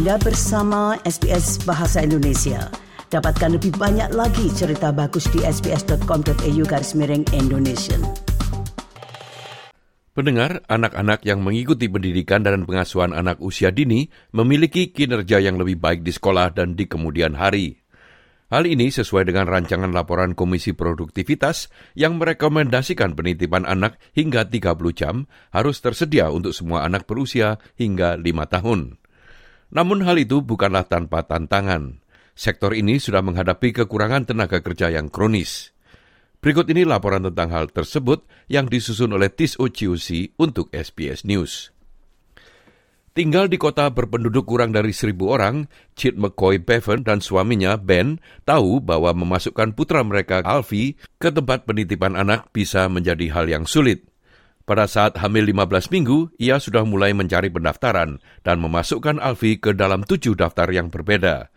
Anda bersama SBS Bahasa Indonesia. Dapatkan lebih banyak lagi cerita bagus di sbs.com.au garis miring Indonesia. Pendengar, anak-anak yang mengikuti pendidikan dan pengasuhan anak usia dini memiliki kinerja yang lebih baik di sekolah dan di kemudian hari. Hal ini sesuai dengan rancangan laporan Komisi Produktivitas yang merekomendasikan penitipan anak hingga 30 jam harus tersedia untuk semua anak berusia hingga 5 tahun. Namun hal itu bukanlah tanpa tantangan. Sektor ini sudah menghadapi kekurangan tenaga kerja yang kronis. Berikut ini laporan tentang hal tersebut yang disusun oleh Tis OCUC untuk SBS News. Tinggal di kota berpenduduk kurang dari seribu orang, Chit McCoy Bevan dan suaminya Ben tahu bahwa memasukkan putra mereka Alfie ke tempat penitipan anak bisa menjadi hal yang sulit. Pada saat hamil 15 minggu, ia sudah mulai mencari pendaftaran dan memasukkan Alfie ke dalam tujuh daftar yang berbeda.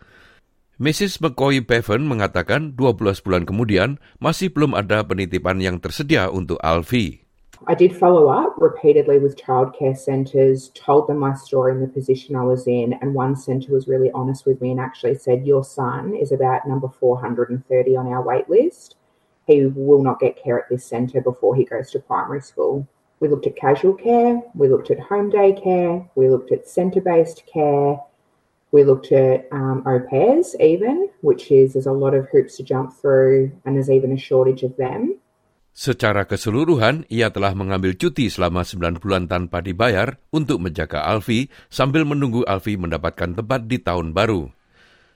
Mrs. McCoy Bevan mengatakan 12 bulan kemudian masih belum ada penitipan yang tersedia untuk Alfie. I did follow up repeatedly with childcare centres, told them my story and the position I was in, and one centre was really honest with me and actually said, Your son is about number 430 on our wait list. He will not get care at this centre before he goes to primary school. We looked at casual care, we looked at home day care, we looked at centre based care, we looked at um, au pairs, even, which is there's a lot of hoops to jump through, and there's even a shortage of them. Secara keseluruhan, ia telah mengambil cuti selama 9 bulan tanpa dibayar untuk menjaga Alfie sambil menunggu Alfie mendapatkan tempat di tahun baru.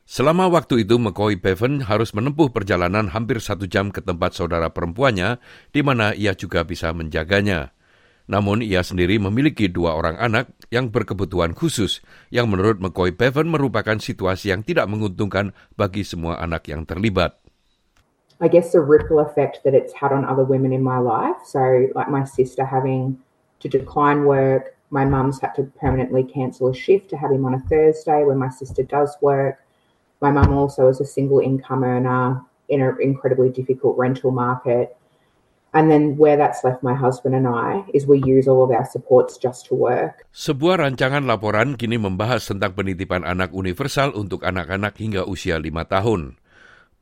Selama waktu itu, McCoy Bevan harus menempuh perjalanan hampir satu jam ke tempat saudara perempuannya, di mana ia juga bisa menjaganya. Namun ia sendiri memiliki dua orang anak yang berkebutuhan khusus, yang menurut McCoy Bevan merupakan situasi yang tidak menguntungkan bagi semua anak yang terlibat. I guess the ripple effect that it's had on other women in my life. So, like my sister having to decline work, my mum's had to permanently cancel a shift to have him on a Thursday when my sister does work. My mum also is a single income earner in an incredibly difficult rental market. Sebuah rancangan laporan kini membahas tentang penitipan anak universal untuk anak-anak hingga usia lima tahun.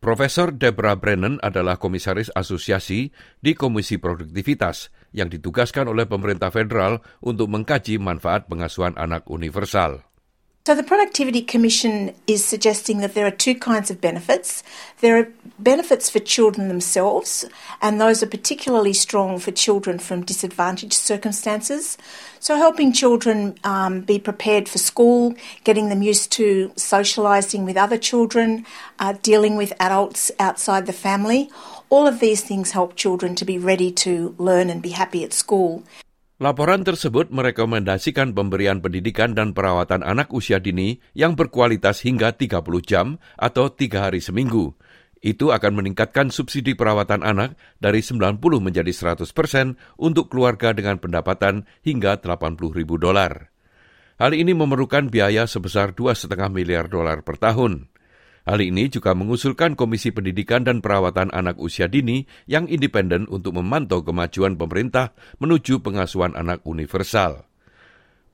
Profesor Deborah Brennan adalah komisaris asosiasi di Komisi Produktivitas yang ditugaskan oleh pemerintah federal untuk mengkaji manfaat pengasuhan anak universal. So, the Productivity Commission is suggesting that there are two kinds of benefits. There are benefits for children themselves, and those are particularly strong for children from disadvantaged circumstances. So, helping children um, be prepared for school, getting them used to socialising with other children, uh, dealing with adults outside the family. All of these things help children to be ready to learn and be happy at school. Laporan tersebut merekomendasikan pemberian pendidikan dan perawatan anak usia dini yang berkualitas hingga 30 jam atau tiga hari seminggu. Itu akan meningkatkan subsidi perawatan anak dari 90 menjadi 100 persen untuk keluarga dengan pendapatan hingga 80 ribu dolar. Hal ini memerlukan biaya sebesar 2,5 miliar dolar per tahun. Hal ini juga mengusulkan Komisi Pendidikan dan Perawatan Anak Usia Dini yang independen untuk memantau kemajuan pemerintah menuju pengasuhan anak universal.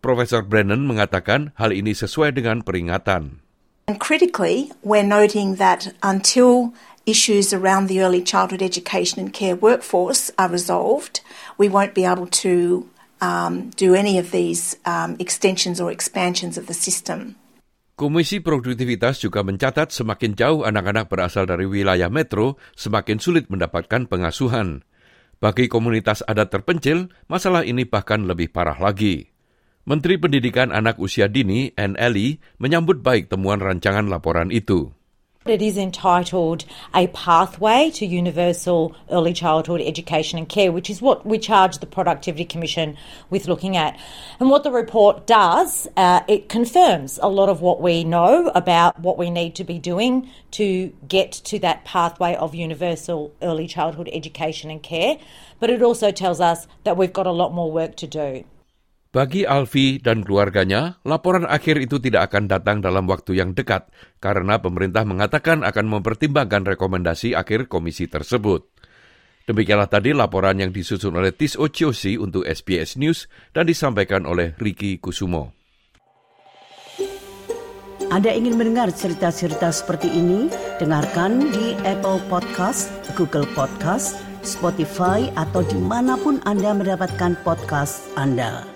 Profesor Brennan mengatakan hal ini sesuai dengan peringatan. And critically, we're noting that until issues around the early childhood education and care workforce are resolved, we won't be able to um, do any of these um, extensions or expansions of the system. Komisi Produktivitas juga mencatat semakin jauh anak-anak berasal dari wilayah metro, semakin sulit mendapatkan pengasuhan. Bagi komunitas adat terpencil, masalah ini bahkan lebih parah lagi. Menteri Pendidikan Anak Usia Dini, NLI, menyambut baik temuan rancangan laporan itu. It is entitled A Pathway to Universal Early Childhood Education and Care, which is what we charge the Productivity Commission with looking at. And what the report does, uh, it confirms a lot of what we know about what we need to be doing to get to that pathway of universal early childhood education and care. But it also tells us that we've got a lot more work to do. Bagi Alfi dan keluarganya, laporan akhir itu tidak akan datang dalam waktu yang dekat karena pemerintah mengatakan akan mempertimbangkan rekomendasi akhir komisi tersebut. Demikianlah tadi laporan yang disusun oleh Tis Ociosi untuk SBS News dan disampaikan oleh Ricky Kusumo. Anda ingin mendengar cerita-cerita seperti ini? Dengarkan di Apple Podcast, Google Podcast, Spotify, atau di mana pun Anda mendapatkan podcast Anda.